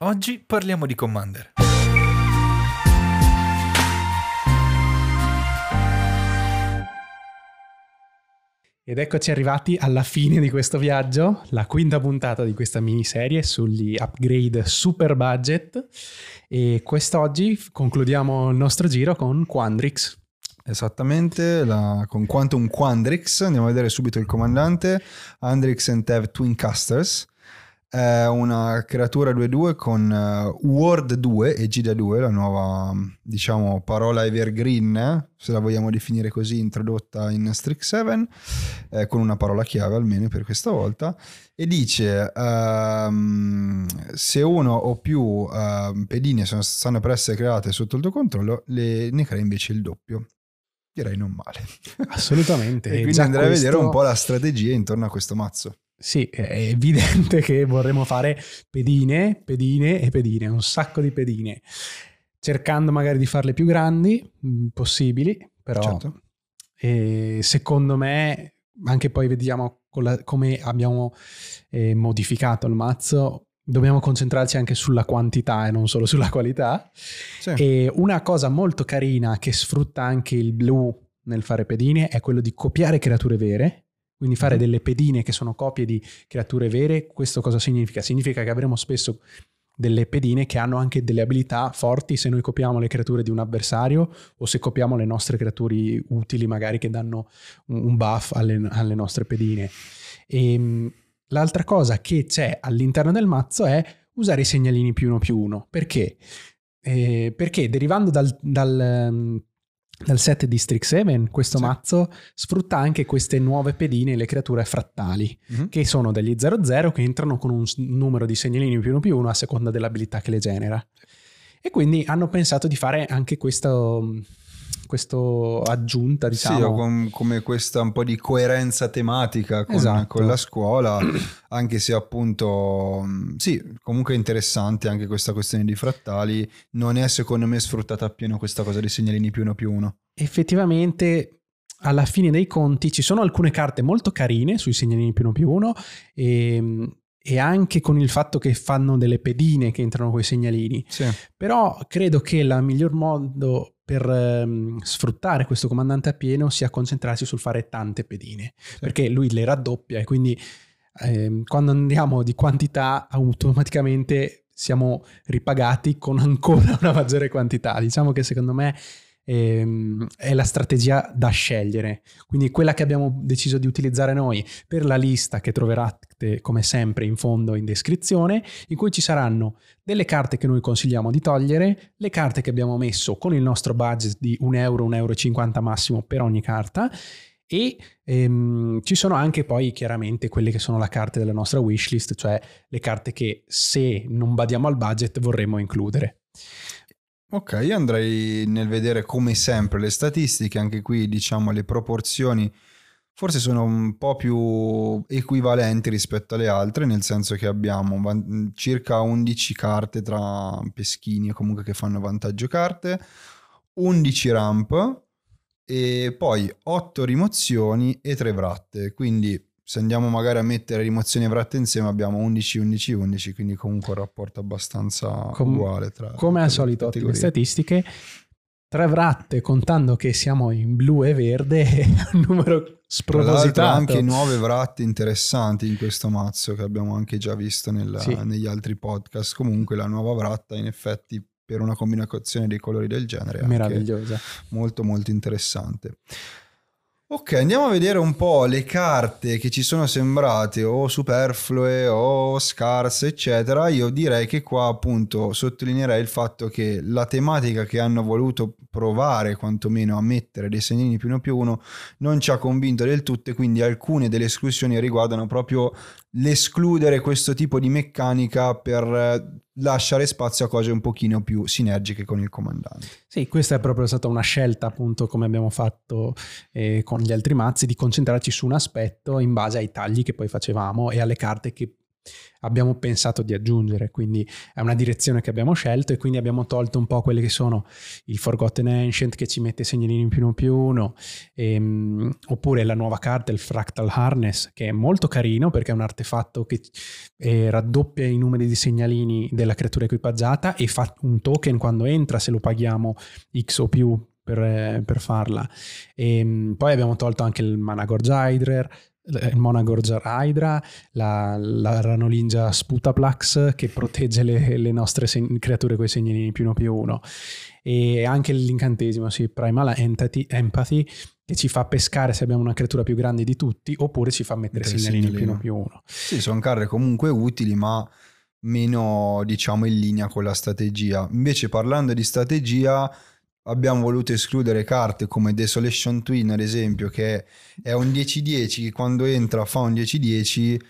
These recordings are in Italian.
Oggi parliamo di Commander. Ed eccoci arrivati alla fine di questo viaggio, la quinta puntata di questa miniserie sugli upgrade super budget e quest'oggi concludiamo il nostro giro con Quandrix. Esattamente, la, con Quantum Quandrix, andiamo a vedere subito il comandante, Andrix and Tev Twin Casters, è una creatura 2-2 con uh, Word 2 e Gida 2, la nuova diciamo parola evergreen, se la vogliamo definire così, introdotta in Strix 7, eh, con una parola chiave almeno per questa volta, e dice um, se uno o più uh, pedine sono, stanno per essere create sotto il tuo controllo, le, ne crea invece il doppio direi non male. Assolutamente. e quindi andrei questo... a vedere un po' la strategia intorno a questo mazzo. Sì, è evidente che vorremmo fare pedine, pedine e pedine, un sacco di pedine, cercando magari di farle più grandi mm, possibili, però certo. eh, secondo me, anche poi vediamo la, come abbiamo eh, modificato il mazzo, dobbiamo concentrarci anche sulla quantità e non solo sulla qualità. Sì. E una cosa molto carina che sfrutta anche il blu nel fare pedine è quello di copiare creature vere quindi fare mm-hmm. delle pedine che sono copie di creature vere, questo cosa significa? Significa che avremo spesso delle pedine che hanno anche delle abilità forti se noi copiamo le creature di un avversario o se copiamo le nostre creature utili magari che danno un buff alle, alle nostre pedine. E, ehm, l'altra cosa che c'è all'interno del mazzo è usare i segnalini più uno più uno. Perché? Eh, perché derivando dal, dal, dal set di Strixhaven, questo sì. mazzo sfrutta anche queste nuove pedine, le creature frattali, mm-hmm. che sono degli 0-0 che entrano con un numero di segnalini più uno più uno a seconda dell'abilità che le genera. E quindi hanno pensato di fare anche questo questo aggiunta, diciamo. Sì, con, come questa un po' di coerenza tematica con, esatto. con, la scuola, anche se appunto, sì, comunque è interessante anche questa questione di frattali, non è secondo me sfruttata appieno questa cosa dei segnalini più uno più uno. Effettivamente alla fine dei conti ci sono alcune carte molto carine sui segnalini più uno più uno e, e anche con il fatto che fanno delle pedine che entrano con i segnalini. Sì. Però credo che il miglior modo per ehm, sfruttare questo comandante a pieno sia concentrarsi sul fare tante pedine, sì. perché lui le raddoppia e quindi ehm, quando andiamo di quantità automaticamente siamo ripagati con ancora una maggiore quantità. Diciamo che secondo me ehm, è la strategia da scegliere. Quindi quella che abbiamo deciso di utilizzare noi per la lista che troverete come sempre in fondo in descrizione, in cui ci saranno delle carte che noi consigliamo di togliere, le carte che abbiamo messo con il nostro budget di 1 euro, 1,50 euro massimo per ogni carta e ehm, ci sono anche poi chiaramente quelle che sono le carte della nostra wishlist, cioè le carte che se non badiamo al budget vorremmo includere. Ok, io andrei nel vedere come sempre le statistiche, anche qui diciamo le proporzioni forse sono un po' più equivalenti rispetto alle altre, nel senso che abbiamo circa 11 carte tra peschini comunque che fanno vantaggio carte, 11 ramp e poi 8 rimozioni e 3 vratte, quindi se andiamo magari a mettere rimozioni e vratte insieme abbiamo 11, 11, 11, quindi comunque un rapporto abbastanza Com- uguale tra... Come al solito, ottime statistiche. Tre vratte contando che siamo in blu e verde è un numero spropositato. anche nuove vratte interessanti in questo mazzo che abbiamo anche già visto nella, sì. negli altri podcast. Comunque la nuova vratta in effetti per una combinazione dei colori del genere è meravigliosa. Molto molto interessante. Ok, andiamo a vedere un po' le carte che ci sono sembrate o superflue o scarse, eccetera. Io direi che qua appunto sottolineerei il fatto che la tematica che hanno voluto provare quantomeno a mettere dei segnini più uno più uno non ci ha convinto del tutto e quindi alcune delle esclusioni riguardano proprio l'escludere questo tipo di meccanica per eh, lasciare spazio a cose un pochino più sinergiche con il comandante. Sì, questa è proprio stata una scelta, appunto, come abbiamo fatto eh, con gli altri mazzi, di concentrarci su un aspetto in base ai tagli che poi facevamo e alle carte che abbiamo pensato di aggiungere, quindi è una direzione che abbiamo scelto e quindi abbiamo tolto un po' quelli che sono il Forgotten Ancient che ci mette segnalini più uno più uno, ehm, oppure la nuova carta, il Fractal Harness, che è molto carino perché è un artefatto che eh, raddoppia i numeri di segnalini della creatura equipaggiata e fa un token quando entra se lo paghiamo X o più per, eh, per, farla. E, ehm, poi abbiamo tolto anche il Managorge Hydrer, il Monagorger Hydra, la, la Ranolingia Sputaplax che protegge le, le nostre seg- creature con i segnalini più uno più uno e anche l'incantesimo, sì, Primal Entity, Empathy che ci fa pescare se abbiamo una creatura più grande di tutti oppure ci fa mettere segnalini segnalino. più uno più uno. Sì, sono carte comunque utili ma meno diciamo in linea con la strategia. Invece parlando di strategia abbiamo voluto escludere carte come Desolation Twin, ad esempio, che è un 10-10, che quando entra fa un 10-10.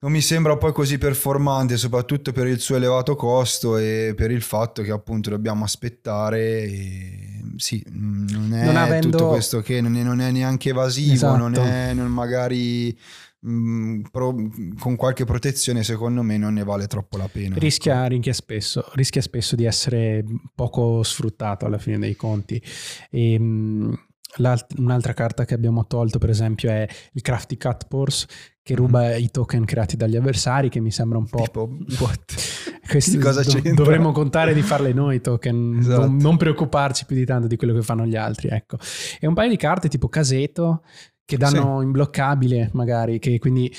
Non mi sembra poi così performante, soprattutto per il suo elevato costo e per il fatto che appunto dobbiamo aspettare. Sì, non è non avendo... tutto questo che non è, non è neanche evasivo, esatto. non è non magari Mm, pro, con qualche protezione secondo me non ne vale troppo la pena. Rischia, ecco. rischia, spesso, rischia spesso di essere poco sfruttato alla fine dei conti. E, ehm, un'altra carta che abbiamo tolto per esempio è il Crafty Cut Purse che ruba mm. i token creati dagli avversari che mi sembra un po'... Tipo, Questi, cosa do, dovremmo contare di farle noi i token, esatto. non, non, preoccuparci più di tanto di quello che fanno gli altri. Ecco. E un paio di carte tipo Caseto che danno sì. imbloccabile magari, che quindi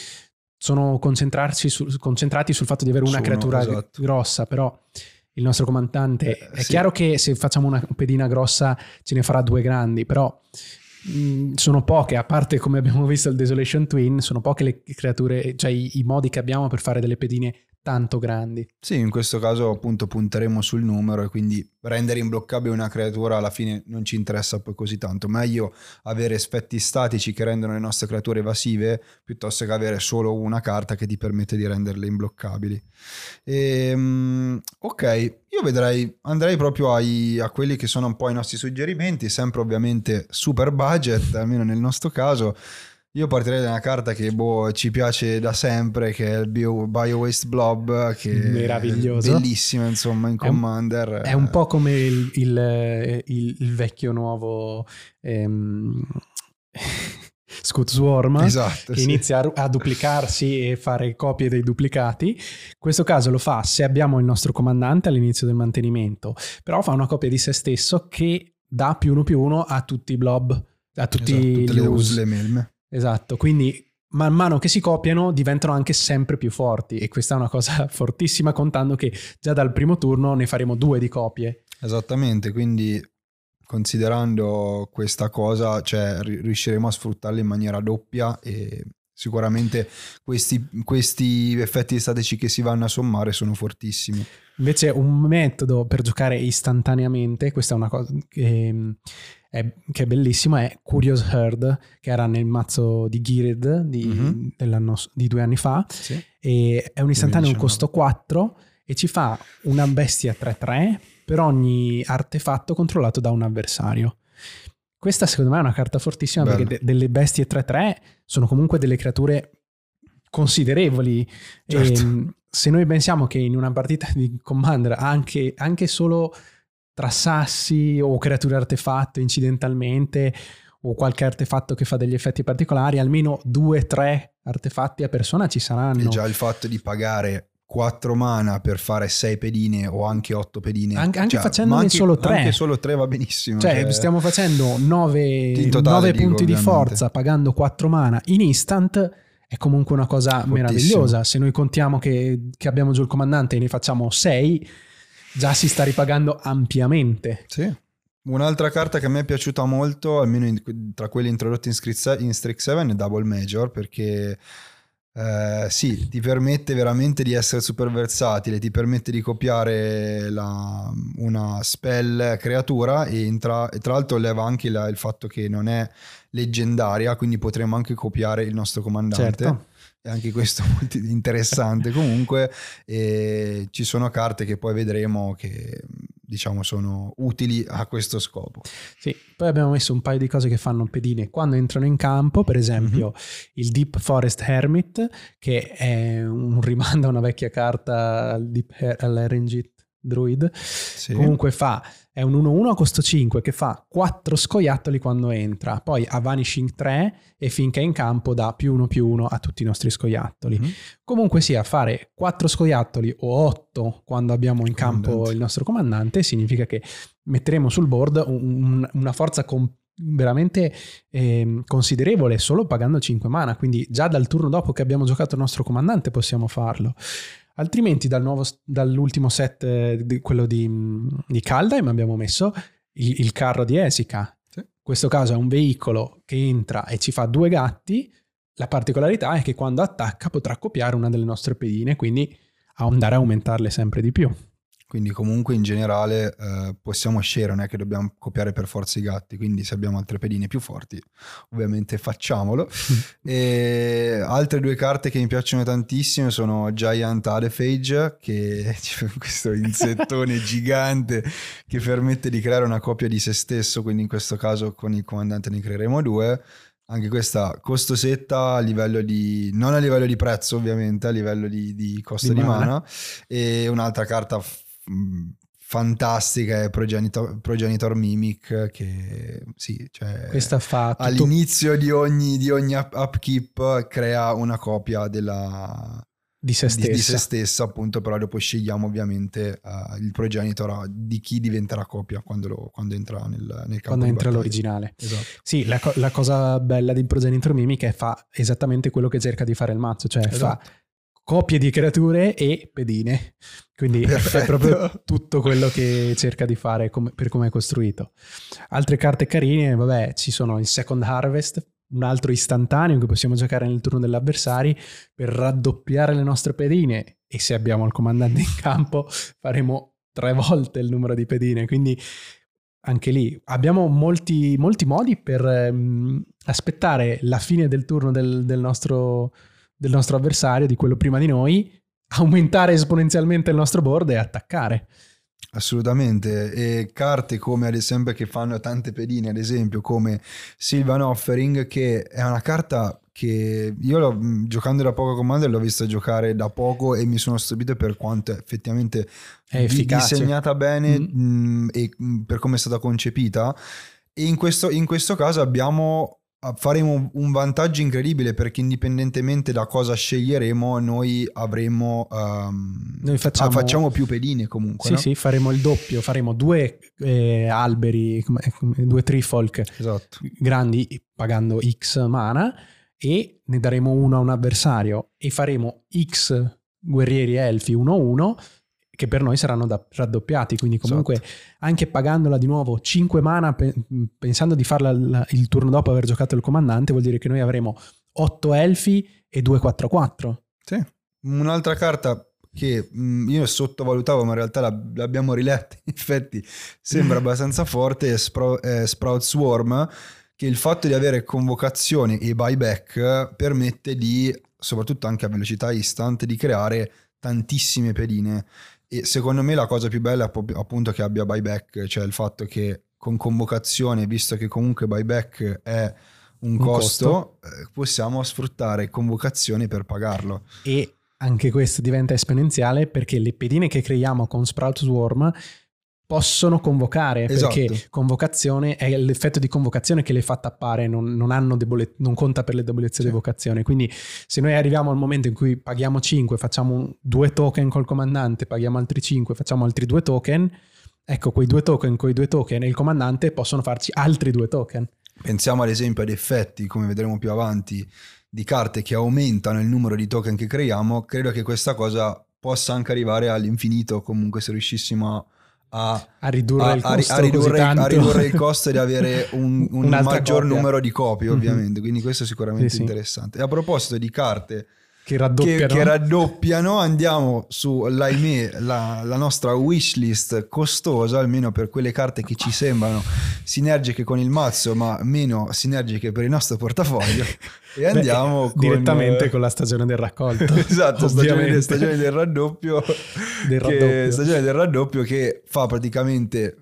sono su, concentrati sul fatto di avere una Sono, creatura esatto. grossa, però il nostro comandante eh, è sì. chiaro che se facciamo una pedina grossa ce ne farà due grandi, però mh, mm, sono poche, a parte come abbiamo visto il Desolation Twin, sono poche le creature, cioè i, i modi che abbiamo per fare delle pedine tanto grandi. Sì, in questo caso appunto punteremo sul numero e quindi rendere imbloccabile una creatura alla fine non ci interessa poi così tanto. Meglio avere effetti statici che rendono le nostre creature evasive piuttosto che avere solo una carta che ti permette di renderle imbloccabili. E, um, ok, io vedrei, andrei proprio ai, a quelli che sono un po' i nostri suggerimenti, sempre ovviamente super budget, almeno nel nostro caso. Io partirei da una carta che boh, ci piace da sempre, che è il Bio, Bio Waste Blob, che Meraviglioso. è bellissimo insomma in Commander. È un, è un po' come il, il, il, il vecchio nuovo... Ehm... Scoot Swarm esatto, che sì. inizia a, a, duplicarsi e fare copie dei duplicati. In questo caso lo fa se abbiamo il nostro comandante all'inizio del mantenimento, però fa una copia di se stesso che dà più uno più uno a tutti i blob, a tutti esatto, le us, le melme. Esatto, quindi man mano che si copiano diventano anche sempre più forti e questa è una cosa fortissima contando che già dal primo turno ne faremo due di copie. Esattamente, quindi considerando questa cosa, cioè riusciremo a sfruttarla in maniera doppia e sicuramente questi, questi effetti statici che si vanno a sommare sono fortissimi. Invece un metodo per giocare istantaneamente, questa è una cosa che è, che è bellissimo, è Curious Herd, che era nel mazzo di Girid di, mm-hmm. di due anni fa. Sì. E è un istantaneo, un costo 4 e ci fa una bestia 3-3 per ogni artefatto controllato da un avversario. Questa secondo me è una carta fortissima Bello. perché de- delle bestie 3-3 sono comunque delle creature considerevoli. Certo. E, ehm, se noi pensiamo che in una partita di Commander anche, anche solo tra sassi o creature artefatto incidentalmente o qualche artefatto che fa degli effetti particolari, almeno due, tre artefatti a persona ci saranno. E già il fatto di pagare 4 mana per fare 6 pedine o anche 8 pedine. Anche, anche cioè, facendone anche, solo 3. Anche solo 3 va benissimo. Cioè, cioè stiamo facendo 9, totale, punti dico, di forza pagando 4 mana in instant. È comunque una cosa Fortissimo. meravigliosa. Se noi contiamo che, che abbiamo giù il comandante e ne facciamo 6, già si sta ripagando ampiamente. Sì. Un'altra carta che a me è piaciuta molto, almeno in, tra quelle introdotte in, in Strix 7, è Double Major, perché eh, sì, ti permette veramente di essere super versatile, ti permette di copiare la, una spell creatura e, tra, e tra l'altro leva anche la, il fatto che non è leggendaria, quindi potremmo anche copiare il nostro comandante. Certo e anche questo è molto interessante comunque ci sono carte che poi vedremo che diciamo sono utili a questo scopo. Sì, poi abbiamo messo un paio di cose che fanno pedine quando entrano in campo, per esempio mm-hmm. il Deep Forest Hermit, che è un rimando a una vecchia carta al Deep, all'Erengit Druid. Sì. Comunque fa, è un 1-1 a costo 5 che fa 4 scoiattoli quando entra, poi ha Vanishing 3 e finché è in campo dà più 1 più 1 a tutti i nostri scoiattoli. Mm-hmm. Comunque sia, fare 4 scoiattoli o 8 quando abbiamo in campo il nostro comandante significa che metteremo sul board un, una forza con veramente eh, considerevole solo pagando 5 mana, quindi già dal turno dopo che abbiamo giocato il nostro comandante possiamo farlo. Altrimenti dal nuovo, dall'ultimo set, eh, quello di, di Kaldheim, abbiamo messo il, il carro di Esica. Sì. In questo caso è un veicolo che entra e ci fa due gatti. La particolarità è che quando attacca potrà copiare una delle nostre pedine, quindi andare a aumentarle sempre di più. Quindi comunque in generale eh, possiamo scegliere, non è che dobbiamo copiare per forza i gatti, quindi se abbiamo altre pedine più forti ovviamente facciamolo. e altre due carte che mi piacciono tantissimo sono Giant Adephage, che è questo insettone gigante che permette di creare una copia di se stesso, quindi in questo caso con il comandante ne creeremo due. Anche questa costosetta a livello di, non a livello di prezzo ovviamente, a livello di, di costo di, di mana. mana. E un'altra carta fantastica è Progenitor, Progenitor, Mimic che sì, cioè Questa all'inizio di ogni, di ogni upkeep crea una copia della, di se stessa. Di, di, se stessa appunto però dopo scegliamo ovviamente uh, il progenitor di chi diventerà copia quando, lo, quando entra nel, nel campo quando entra l'originale esatto. sì la, la, cosa bella di progenitor mimic è che fa esattamente quello che cerca di fare il mazzo cioè esatto. fa copie di creature e pedine. Quindi Perfetto. è proprio tutto quello che cerca di fare come, per come è costruito. Altre carte carine, vabbè, ci sono il Second Harvest, un altro istantaneo che possiamo giocare nel turno degli avversari per raddoppiare le nostre pedine e se abbiamo il comandante in campo faremo tre volte il numero di pedine. Quindi anche lì abbiamo molti, molti modi per um, aspettare la fine del turno del, del nostro del nostro avversario, di quello prima di noi, aumentare esponenzialmente il nostro board e attaccare. Assolutamente, e carte come ad esempio che fanno tante pedine, ad esempio come Sylvan Offering, che è una carta che io giocando da poco Commander l'ho vista giocare da poco e mi sono stupito per quanto effettivamente è efficace. disegnata bene mm. Mh, e per come è stata concepita. E in questo, in questo caso abbiamo faremo un vantaggio incredibile perché indipendentemente da cosa sceglieremo noi avremo um, noi facciamo, facciamo, più pedine comunque sì no? sì faremo il doppio faremo due eh, alberi due trifolk esatto. grandi pagando x mana e ne daremo uno a un avversario e faremo x guerrieri elfi 1-1 che per noi saranno da, raddoppiati, quindi comunque esatto. anche pagandola di nuovo 5 mana, pe- pensando di farla l- il turno dopo aver giocato il comandante, vuol dire che noi avremo 8 elfi e 2 4-4. Sì, un'altra carta che io sottovalutavo, ma in realtà l'ab- l'abbiamo riletta, in effetti sembra abbastanza forte, è, Spro- è Sprout Swarm, che il fatto di avere convocazione e buyback permette di, soprattutto anche a velocità instant, di creare tantissime pedine e secondo me la cosa più bella è appunto che abbia buyback, cioè il fatto che con convocazione, visto che comunque buyback è un, un costo, costo, eh, possiamo sfruttare convocazione per pagarlo. E anche questo diventa esponenziale perché le pedine che creiamo con Sprout Swarm possono convocare esatto. perché convocazione è l'effetto di convocazione che le fa tappare non, non, debole, non conta per le debolezze sì. di evocazione quindi se noi arriviamo al momento in cui paghiamo 5 facciamo due token col comandante paghiamo altri 5 facciamo altri due token ecco quei due token quei due token e il comandante possono farci altri due token pensiamo ad esempio ad effetti come vedremo più avanti di carte che aumentano il numero di token che creiamo credo che questa cosa possa anche arrivare all'infinito comunque se riuscissimo a a, a, ridurre, a, il costo a, ridurre, ridurre, il costo di avere un, un maggior copia. numero di copie, mhm. ovviamente. Mm-hmm. Quindi questo è sicuramente sì, interessante. Sì. A proposito di carte che raddoppiano, che, che raddoppiano andiamo su, l'ahimè, la, la nostra wishlist costosa, almeno per quelle carte che ci sembrano sinergiche con il mazzo, ma meno sinergiche per il nostro portafoglio. E andiamo Beh, con... direttamente con la stagione del raccolto. esatto, stagione, stagione, del raddoppio. del raddoppio. Che, stagione del raddoppio che fa praticamente eh,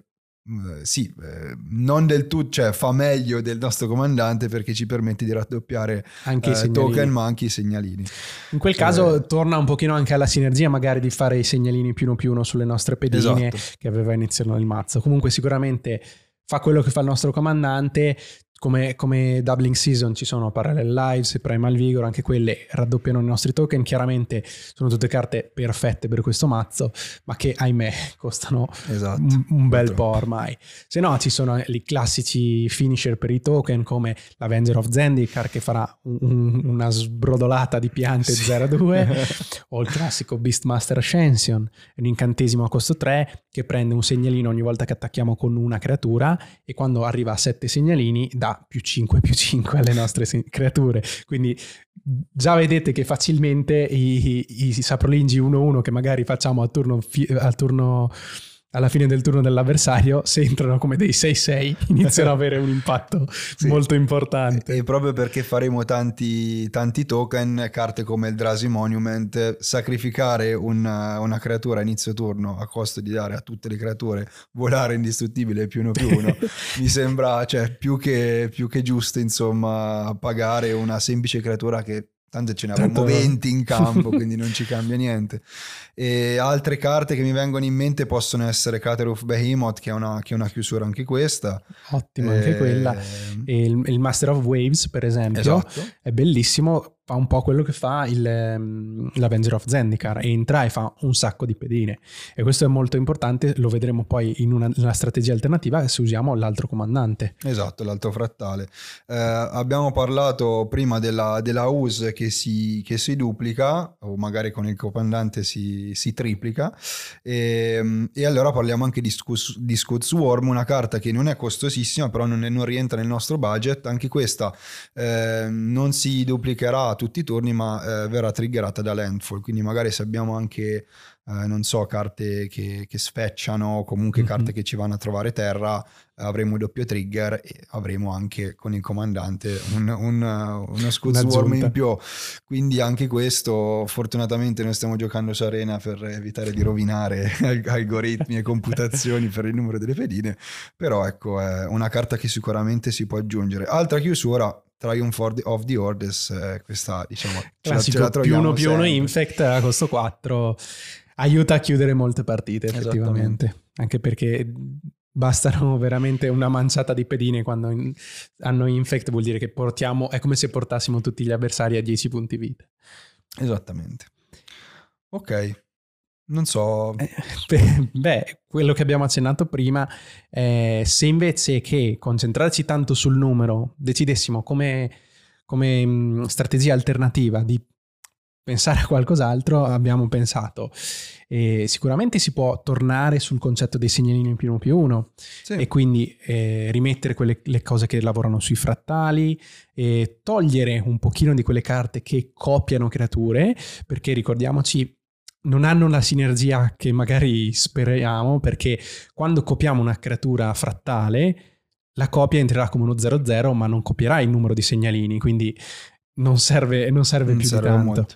sì, eh, non del tutto, cioè fa meglio del nostro comandante perché ci permette di raddoppiare anche eh, i token ma anche i segnalini. In quel caso eh, torna un pochino anche alla sinergia magari di fare i segnalini più uno più uno sulle nostre pedine esatto. che aveva iniziato nel mazzo. Comunque sicuramente fa quello che fa il nostro comandante, come, come, doubling season ci sono Parallel Lives e Primal Vigor, anche quelle raddoppiano i nostri token. Chiaramente sono tutte carte perfette per questo mazzo, ma che ahimè costano esatto, un, un, bel po' ormai. Se no, ci sono i classici finisher per i token come l'Avenger of Zendikar che farà un, una sbrodolata di piante sì. 0-2, o il classico Beastmaster Ascension, un incantesimo a costo 3 che prende un segnalino ogni volta che attacchiamo con una creatura e quando arriva a 7 segnalini dà dà più 5 più 5 alle nostre creature. Quindi già vedete che facilmente i, i, i saprolingi 1-1 che magari facciamo al turno, al turno alla fine del turno dell'avversario, se entrano come dei 6-6, iniziano ad avere un impatto sì. molto importante. E proprio perché faremo tanti, tanti token, carte come il Drasi Monument, sacrificare una, una, creatura a inizio turno a costo di dare a tutte le creature volare indistruttibile più uno più uno, mi sembra cioè, più, che, più che giusto insomma pagare una semplice creatura che Tanto ce ne avevamo 20 in campo, quindi non ci cambia niente. E altre carte che mi vengono in mente possono essere Cateroof Behemoth, che è, una, che è una chiusura anche questa. Ottima e... anche quella. E il, il, Master of Waves, per esempio, esatto. è bellissimo fa un po' quello che fa il, um, l'Avenger of Zendikar, entra e fa un sacco di pedine. E questo è molto importante, lo vedremo poi in una, una strategia alternativa se usiamo l'altro comandante. Esatto, l'altro frattale. Eh, abbiamo parlato prima della, della US che si, che si, duplica, o magari con il comandante si, si triplica, e, ehm, e, allora parliamo anche di, Scud, di Swarm, una carta che non è costosissima, però non, è, non rientra nel nostro budget, anche questa eh, non si duplicherà tutti i turni, ma eh, verrà triggerata da landfall. Quindi magari se abbiamo anche, eh, non so, carte che, che sfecciano, comunque mm-hmm. carte che ci vanno a trovare terra, avremo il doppio trigger e avremo anche con il comandante un, un, uno Scud Swarm in più. Quindi anche questo, fortunatamente noi stiamo giocando su Arena per evitare di rovinare algoritmi e computazioni per il numero delle pedine, però ecco è una carta che sicuramente si può aggiungere. Altra chiusura, Triumph of the Orders, eh, questa diciamo Classico, ce la, ce la più uno più uno infect a costo 4 aiuta a chiudere molte partite effettivamente, anche perché bastano veramente una manciata di pedine quando in, hanno infect vuol dire che portiamo, è come se portassimo tutti gli avversari a 10 punti vita. Esattamente. Ok, non so. Eh, beh, quello che abbiamo accennato prima, eh, se invece che concentrarci tanto sul numero, decidessimo come, come mh, strategia alternativa di pensare a qualcos'altro, abbiamo pensato. Eh, sicuramente si può tornare sul concetto dei segnalini più uno più uno sì. e quindi eh, rimettere quelle le cose che lavorano sui frattali, e togliere un pochino di quelle carte che copiano creature, perché ricordiamoci non hanno la sinergia che magari speriamo perché quando copiamo una creatura frattale la copia entrerà come uno 0-0 ma non copierà il numero di segnalini quindi non serve, non serve non più serve tanto. Molto.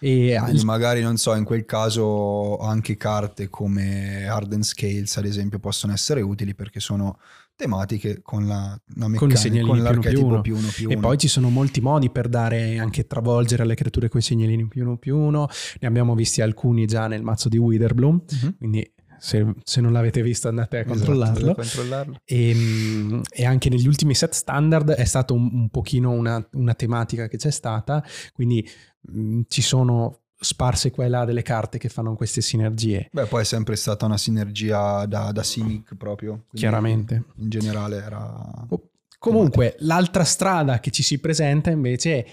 E Quindi magari, non so, in quel caso anche carte come Harden Scales, ad esempio, possono essere utili perché sono tematiche con la, la meccanica, con, con l'archetipo più uno. più uno più uno. E poi ci sono molti modi per dare anche travolgere alle creature con i segnalini più uno più uno. Ne abbiamo visti alcuni già nel mazzo di Witherbloom, uh-huh. quindi se, se, non l'avete visto andate a esatto, controllarlo. controllarlo. E, ehm, e, anche negli ultimi set standard è stata un, un pochino una, una, tematica che c'è stata, quindi mh, mm, ci sono sparse qua e là delle carte che fanno queste sinergie. Beh, poi è sempre stata una sinergia da, da Simic proprio. Chiaramente. In generale era... Oh, comunque, l'altra strada che ci si presenta invece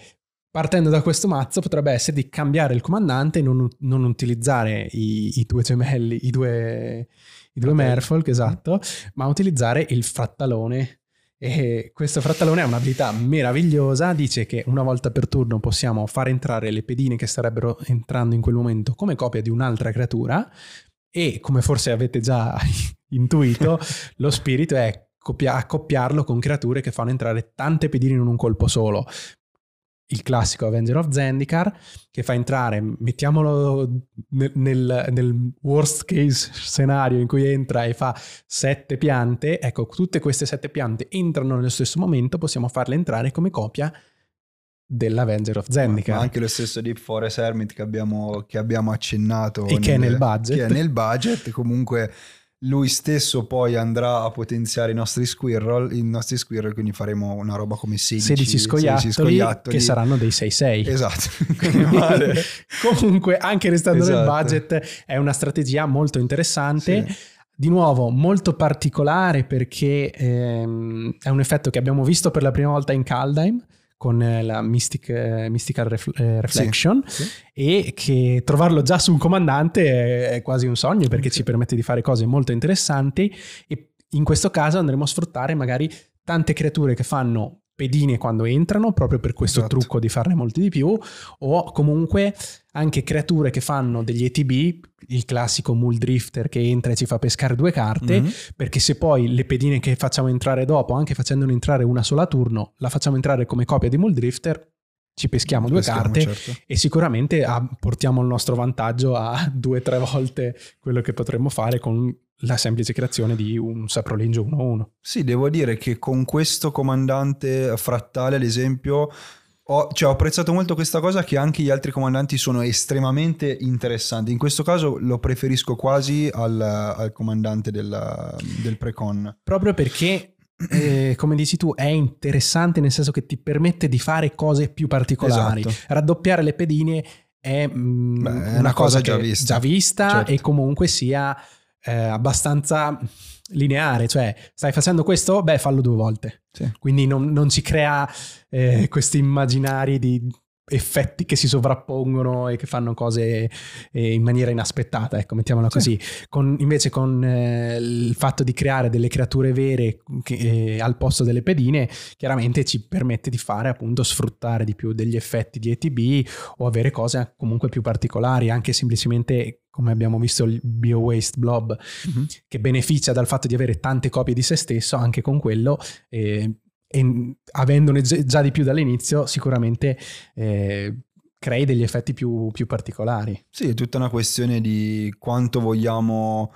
partendo da questo mazzo potrebbe essere di cambiare il comandante e non, non utilizzare i, i, due gemelli, i due, i due Merfolk, esatto, mm. ma utilizzare il frattalone e questo frattalone ha un'abilità meravigliosa, dice che una volta per turno possiamo far entrare le pedine che starebbero entrando in quel momento come copia di un'altra creatura e come forse avete già intuito, lo spirito è accoppiarlo con creature che fanno entrare tante pedine in un colpo solo. Il classico Avenger of Zendikar che fa entrare, mettiamolo nel, nel, nel, worst case scenario in cui entra e fa sette piante, ecco tutte queste sette piante entrano nello stesso momento, possiamo farle entrare come copia dell'Avenger of Zendikar. Ma anche lo stesso Deep Forest Hermit che abbiamo, che abbiamo accennato. E nel, che è nel budget. Che è nel budget, comunque lui stesso poi andrà a potenziare i nostri squirrel, i nostri squirrel quindi faremo una roba come 16, 16, scoiattoli, 16 scoiattoli, che saranno dei 6-6. Esatto. Comunque, anche restando esatto. nel budget, è una strategia molto interessante. Sì. Di nuovo, molto particolare perché ehm, è un effetto che abbiamo visto per la prima volta in Kaldheim con eh, la Mystic, eh, Mystical Ref- eh, Reflection sì, sì. e che trovarlo già su un comandante è, è quasi un sogno perché sì. ci permette di fare cose molto interessanti e in questo caso andremo a sfruttare magari tante creature che fanno pedine quando entrano, proprio per questo esatto. trucco di farne molti di più, o comunque anche creature che fanno degli ETB, il classico Mule Drifter che entra e ci fa pescare due carte, mm-hmm. perché se poi le pedine che facciamo entrare dopo, anche facendone entrare una sola a turno, la facciamo entrare come copia di Mule Drifter, ci peschiamo due peschiamo, carte certo. e sicuramente ah, portiamo il nostro vantaggio a due o tre volte quello che potremmo fare con la semplice creazione di un saprolingo 1-1. Sì, devo dire che con questo comandante frattale, ad esempio, ho, cioè, ho, apprezzato molto questa cosa che anche gli altri comandanti sono estremamente interessanti. In questo caso lo preferisco quasi al, al comandante del, del precon. Proprio perché eh, come dici tu, è interessante nel senso che ti permette di fare cose più particolari. Esatto. Raddoppiare le pedine è, mm, Beh, è una, una, cosa, cosa già vista, già vista certo. e comunque sia eh, abbastanza lineare, cioè stai facendo questo, beh fallo due volte. Sì. Quindi non, non, si crea eh, questi immaginari di effetti che si sovrappongono e che fanno cose eh, in maniera inaspettata, ecco, mettiamola sì. così. Con, invece con eh, il fatto di creare delle creature vere che, eh, al posto delle pedine, chiaramente ci permette di fare appunto sfruttare di più degli effetti di ETB o avere cose comunque più particolari, anche semplicemente come abbiamo visto il Bio Waste Blob, mm-hmm. che beneficia dal fatto di avere tante copie di se stesso, anche con quello e avendone già di più dall'inizio sicuramente eh, crei degli effetti più, più, particolari. Sì, è tutta una questione di quanto vogliamo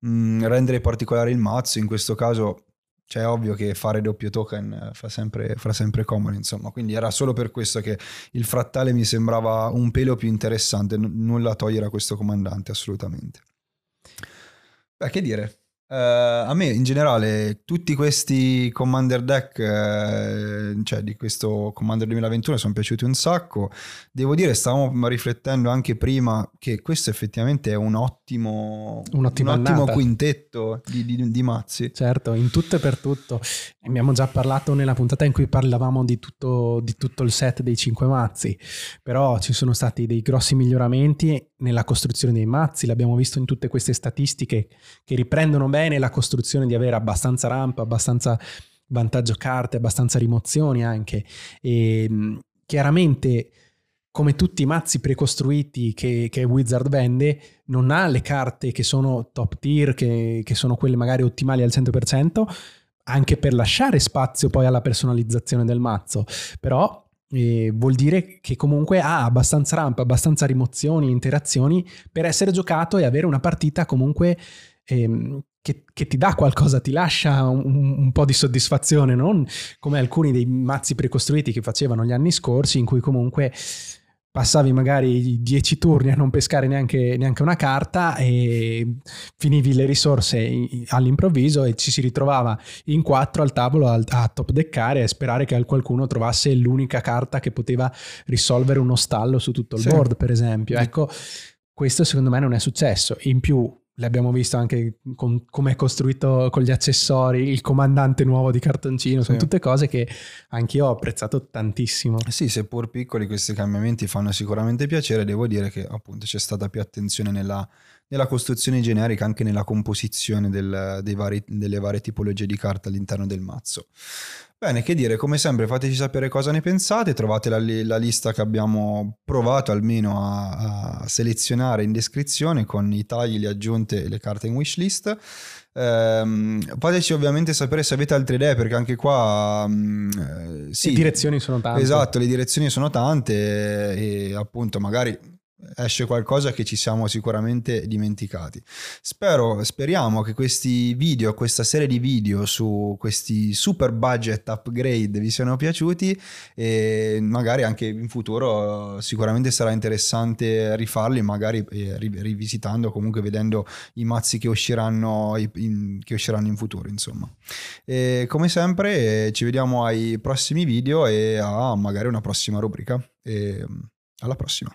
mh, mm, rendere particolare il mazzo, in questo caso cioè è ovvio che fare doppio token fa sempre, fa sempre comodo, insomma, quindi era solo per questo che il frattale mi sembrava un pelo più interessante, n- nulla togliere a questo comandante, assolutamente. Beh, che dire, Uh, a me in generale tutti questi Commander deck, uh, cioè di questo Commander 2021, sono piaciuti un sacco. Devo dire, stavamo riflettendo anche prima che questo effettivamente è un ottimo, un ottimo quintetto di, di, di, mazzi. Certo, in tutto e per tutto. Abbiamo già parlato nella puntata in cui parlavamo di tutto, di tutto il set dei cinque mazzi, però ci sono stati dei grossi miglioramenti nella costruzione dei mazzi, l'abbiamo visto in tutte queste statistiche che riprendono bene la costruzione di avere abbastanza rampa, abbastanza vantaggio carte, abbastanza rimozioni anche. E chiaramente come tutti i mazzi precostruiti che, che, Wizard vende, non ha le carte che sono top tier, che, che, sono quelle magari ottimali al 100%, anche per lasciare spazio poi alla personalizzazione del mazzo. Però eh, vuol dire che comunque ha abbastanza rampa, abbastanza rimozioni, interazioni per essere giocato e avere una partita comunque ehm, che, che, ti dà qualcosa, ti lascia un, un, po' di soddisfazione, non come alcuni dei mazzi precostruiti che facevano gli anni scorsi, in cui comunque passavi magari dieci turni a non pescare neanche, neanche, una carta e finivi le risorse all'improvviso e ci si ritrovava in quattro al tavolo a, top deccare e sperare che qualcuno trovasse l'unica carta che poteva risolvere uno stallo su tutto il sì. board, per esempio. Ecco, questo secondo me non è successo. In più, l'abbiamo visto anche con come è costruito con gli accessori, il comandante nuovo di cartoncino, sì. sono tutte cose che anch'io ho apprezzato tantissimo. Sì, seppur piccoli questi cambiamenti fanno sicuramente piacere, devo dire che appunto c'è stata più attenzione nella, nella costruzione generica, anche nella composizione del, vari, delle varie tipologie di carta all'interno del mazzo. Bene, che dire, come sempre fateci sapere cosa ne pensate, trovate la, la lista che abbiamo provato almeno a, a, selezionare in descrizione con i tagli, le aggiunte e le carte in wishlist. Eh, fateci ovviamente sapere se avete altre idee perché anche qua mm, eh, sì, le direzioni sono tante. Esatto, le direzioni sono tante e appunto magari esce qualcosa che ci siamo sicuramente dimenticati. Spero, speriamo che questi video, questa serie di video su questi super budget upgrade vi siano piaciuti e magari anche in futuro sicuramente sarà interessante rifarli, magari eh, rivisitando, comunque vedendo i mazzi che usciranno in, che usciranno in futuro, insomma. E come sempre ci vediamo ai prossimi video e a magari una prossima rubrica. E alla prossima.